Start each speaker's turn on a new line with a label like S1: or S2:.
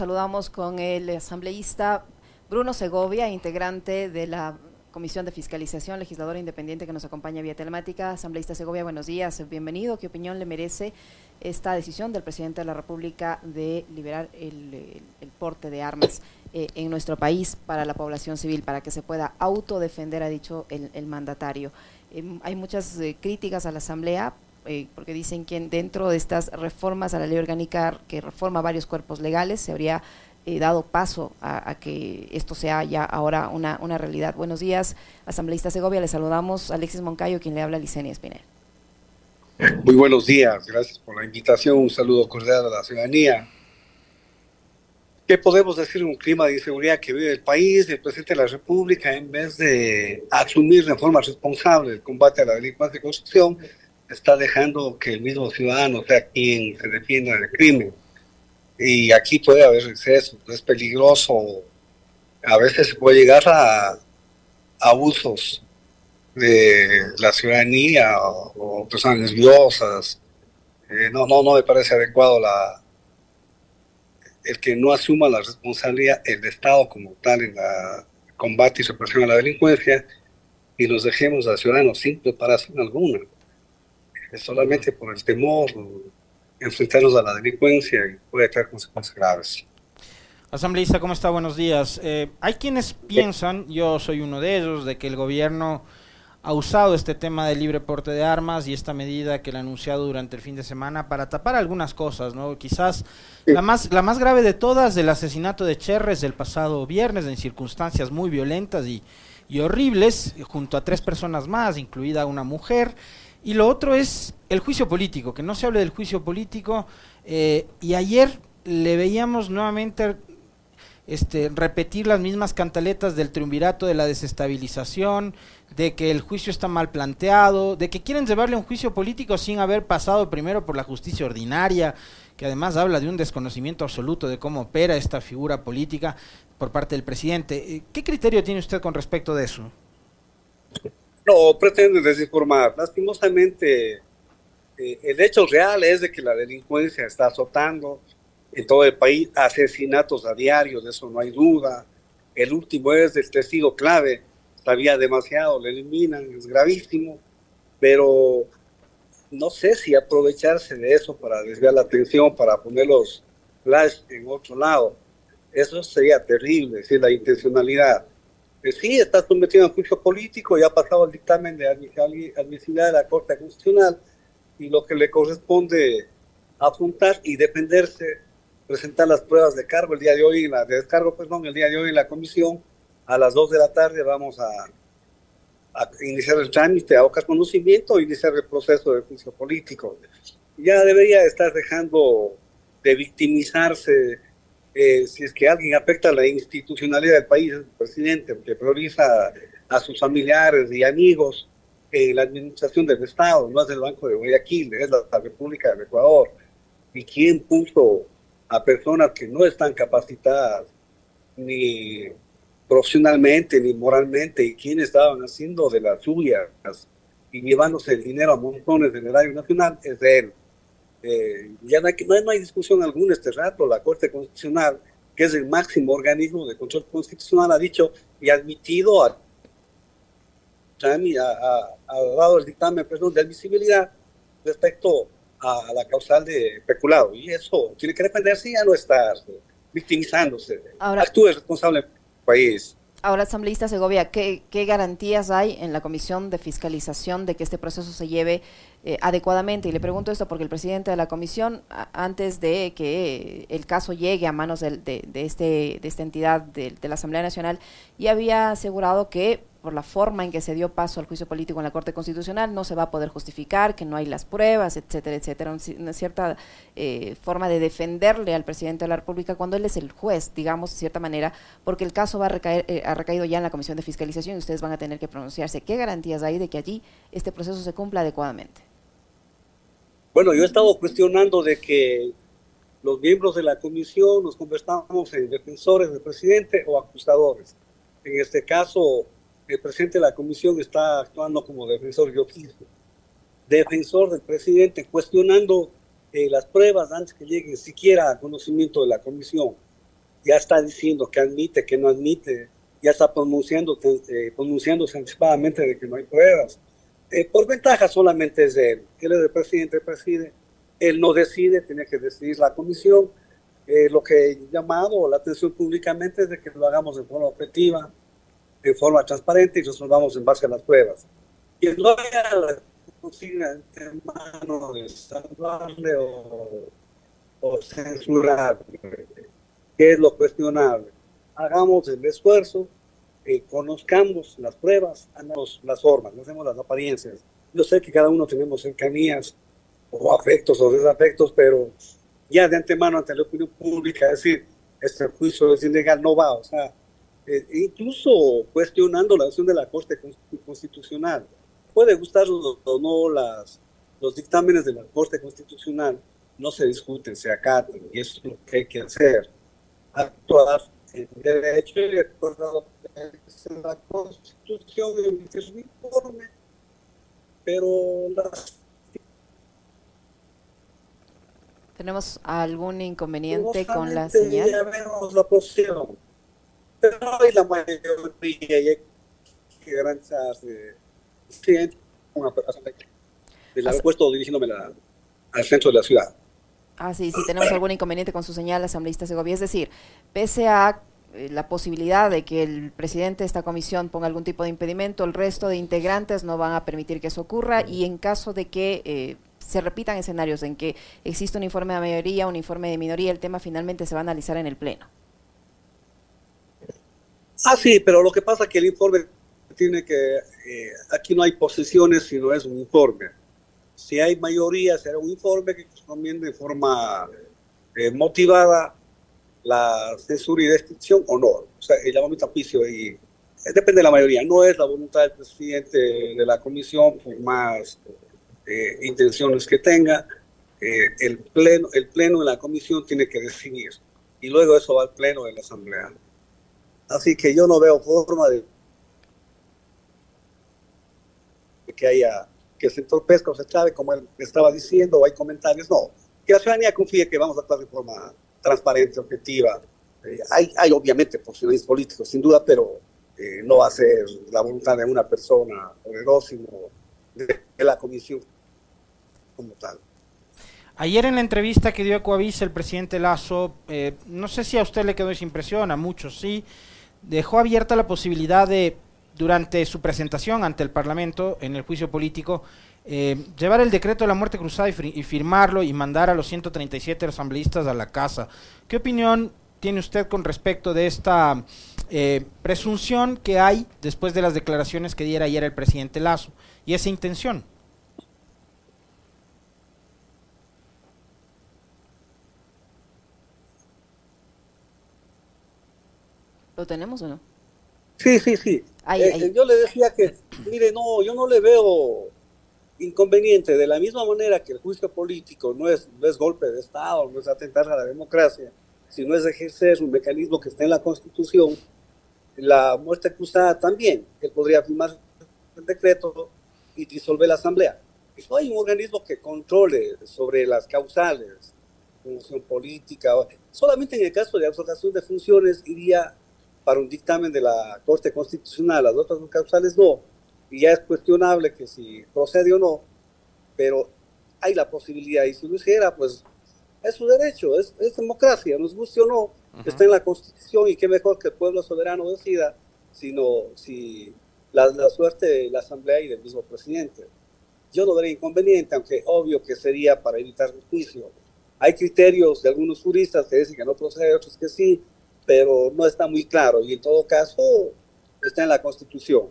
S1: saludamos con el asambleísta Bruno Segovia, integrante de la Comisión de Fiscalización, legislador independiente que nos acompaña vía telemática. Asambleísta Segovia, buenos días, bienvenido. ¿Qué opinión le merece esta decisión del presidente de la República de liberar el, porte de armas eh, en nuestro país para la población civil, para que se pueda autodefender, ha dicho el, mandatario? Em, hay muchas eh, críticas a la Asamblea eh, porque dicen que dentro de estas reformas a la ley orgánica que reforma varios cuerpos legales se habría eh, dado paso a, que esto sea ya ahora una, una realidad. Buenos días, asambleísta Segovia, le saludamos Alexis Moncayo, quien le habla Licenia Espinel.
S2: Muy buenos días, gracias por la invitación, un saludo cordial a la ciudadanía. ¿Qué podemos decir en un clima de inseguridad que vive el país? El presidente de la República, en vez de asumir de forma responsable el combate a la delincuencia y corrupción, está dejando que el mismo ciudadano sea quien se defienda del crimen. Y aquí puede haber exceso, es peligroso. A veces se puede llegar a abusos de la ciudadanía o, personas nerviosas. Eh, no, no, no me parece adecuado la, el que no asuma la responsabilidad el Estado como tal en la combate y represión a la delincuencia y nos dejemos a ciudadanos sin preparación alguna solamente por el temor, enfrentarnos a la delincuencia y puede traer consecuencias graves.
S3: Asambleísta, ¿cómo está? Buenos días. Eh, hay quienes piensan, yo soy uno de ellos, de que el gobierno ha usado este tema del libre porte de armas y esta medida que le ha anunciado durante el fin de semana para tapar algunas cosas, ¿no? Quizás la más la más grave de todas, el asesinato de Cherres del pasado viernes en circunstancias muy violentas y, y horribles, junto a tres personas más, incluida una mujer. Y lo otro es el juicio político, que no se hable del juicio político. Eh, y ayer le veíamos nuevamente este, repetir las mismas cantaletas del triunvirato de la desestabilización, de que el juicio está mal planteado, de que quieren llevarle un juicio político sin haber pasado primero por la justicia ordinaria, que además habla de un desconocimiento absoluto de cómo opera esta figura política por parte del presidente. Eh, ¿Qué criterio tiene usted con respecto de eso?
S2: No, pretende desinformar. Lastimosamente, eh, el hecho real es de que la delincuencia está azotando en todo el país, asesinatos a diario, de eso no hay duda. El último es el testigo clave, sabía demasiado, le eliminan, es gravísimo, pero no sé si aprovecharse de eso para desviar la atención, para poner los flash en otro lado. Eso sería terrible, si la intencionalidad sí está sometido a juicio político, ya ha pasado el dictamen de admisibilidad de la Corte Constitucional y lo que le corresponde afrontar y defenderse, presentar las pruebas de cargo el día de hoy, la de descargo, perdón, el día de hoy en la comisión, a las 2 de la tarde vamos a, iniciar el trámite a Ocas Conocimiento iniciar el proceso de juicio político. Ya debería estar dejando de victimizarse eh, si es que alguien afecta la institucionalidad del país, el presidente, porque prioriza a sus familiares y amigos en la administración del Estado, no es el Banco de Guayaquil, es la, República del Ecuador. ¿Y quién puso a personas que no están capacitadas ni profesionalmente ni moralmente y quién estaban haciendo de las suyas y llevándose el dinero a montones en el área nacional? Es él. Eh, ya no hay, no, hay, discusión alguna este rato. La Corte Constitucional, que es el máximo organismo de control constitucional, ha dicho y admitido, a, ha, dado el dictamen perdón, de admisibilidad respecto a, la causal de peculado. Y eso tiene que defenderse y ya no estar victimizándose. Ahora, Actúe responsable del país.
S1: Ahora, asambleísta Segovia, ¿qué, garantías hay en la Comisión de Fiscalización de que este proceso se lleve eh, adecuadamente? Y le pregunto esto porque el presidente de la Comisión, antes de que el caso llegue a manos de, este, de esta entidad de, de la Asamblea Nacional, ya había asegurado que por la forma en que se dio paso al juicio político en la Corte Constitucional, no se va a poder justificar, que no hay las pruebas, etcétera, etcétera. Una cierta eh, forma de defenderle al presidente de la República cuando él es el juez, digamos, de cierta manera, porque el caso va a recaer, eh, ha recaído ya en la Comisión de Fiscalización y ustedes van a tener que pronunciarse. ¿Qué garantías hay de que allí este proceso se cumpla adecuadamente?
S2: Bueno, yo he estado cuestionando de que los miembros de la comisión nos convertamos en defensores del presidente o acusadores. En este caso, el presidente de la comisión está actuando como defensor de oficio, defensor del presidente, cuestionando eh, las pruebas antes que lleguen siquiera a conocimiento de la comisión. ya está diciendo que admite, que no admite, ya está pronunciando, eh, pronunciándose anticipadamente de que no hay pruebas. Eh, por ventaja solamente es de él. Él es el presidente, preside. Él no decide, tiene que decidir la comisión. Eh, lo que he llamado la atención públicamente es de que lo hagamos de forma objetiva, de forma transparente y resolvamos en base a las pruebas. Y no haya la consigna en mano de salvarle o, o censurarle, que es lo cuestionable. Hagamos el esfuerzo eh, conozcamos las pruebas, hagamos las formas, no hacemos las apariencias. Yo sé que cada uno tenemos cercanías o afectos o desafectos, pero ya de antemano ante la opinión pública decir, este juicio es ilegal, no va, o sea, eh, incluso cuestionando la acción de la Corte Constitucional. Puede gustar o no las, los dictámenes de la Corte Constitucional, no se discuten, se acatan, y eso es lo que hay que hacer. Actuar en derecho y acordado en la Constitución emitir un informe, pero
S1: ¿Tenemos algún inconveniente con la señal?
S2: Ya vemos la posición, hay la mayoría y que garantizarse. Sí, una del aeropuerto dirigiéndome la, al centro de la ciudad.
S1: Ah, sí, sí, tenemos algún inconveniente con su señal, asambleísta Segovia. Es decir, pese a eh, la posibilidad de que el presidente de esta comisión ponga algún tipo de impedimento, el resto de integrantes no van a permitir que eso ocurra y en caso de que eh, se repitan escenarios en que existe un informe de mayoría, un informe de minoría, el tema finalmente se va a analizar en el Pleno.
S2: Ah, sí, pero lo que pasa es que el informe tiene que, eh, aquí no hay posiciones, sino es un informe. Si hay mayoría, será un informe que recomiende de forma motivada la censura y descripción o no. O sea, el llamamiento a juicio y eh, depende de la mayoría. No es la voluntad del presidente de la comisión, por más eh, intenciones que tenga. Eh, el, pleno, el pleno de la comisión tiene que decidir y luego eso va al pleno de la asamblea. Así que yo no veo forma de que haya que se entorpezca o se trabe, como él estaba diciendo, o hay comentarios. No, que la ciudadanía confíe que vamos a actuar de forma transparente, objetiva. Eh, hay, hay obviamente posiciones políticos, sin duda, pero eh, no va a ser la voluntad de una persona o de dos, sino de, la comisión como tal.
S3: Ayer en la entrevista que dio a el presidente Lazo, eh, no sé si a usted le quedó esa impresión, a muchos sí, dejó abierta la posibilidad de, durante su presentación ante el Parlamento en el juicio político, eh, llevar el decreto de la muerte cruzada y, firmarlo y mandar a los 137 asambleístas a la casa. ¿Qué opinión tiene usted con respecto de esta eh, presunción que hay después de las declaraciones que diera ayer el presidente Lazo y esa intención?
S1: ¿Lo tenemos o no?
S2: Sí, sí, sí. Eh, yo le decía que, mire, no, yo no le veo inconveniente, de la misma manera que el juicio político no es, no es golpe de Estado, no es atentar a la democracia, sino es ejercer un mecanismo que está en la Constitución, la muerte cruzada también, él podría firmar el decreto y disolver la Asamblea. No hay un organismo que controle sobre las causales, función política, solamente en el caso de absorción de funciones iría para un dictamen de la Corte Constitucional, las otras causales no y ya es cuestionable que si procede o no, pero hay la posibilidad y si lo hiciera, pues es su derecho, es, democracia, nos guste o no, está en la Constitución y qué mejor que el pueblo soberano decida, sino si la, la, suerte de la Asamblea y del mismo presidente. Yo no vería inconveniente, aunque obvio que sería para evitar el juicio. Hay criterios de algunos juristas que dicen que no procede, otros que sí, pero no está muy claro y en todo caso está en la Constitución.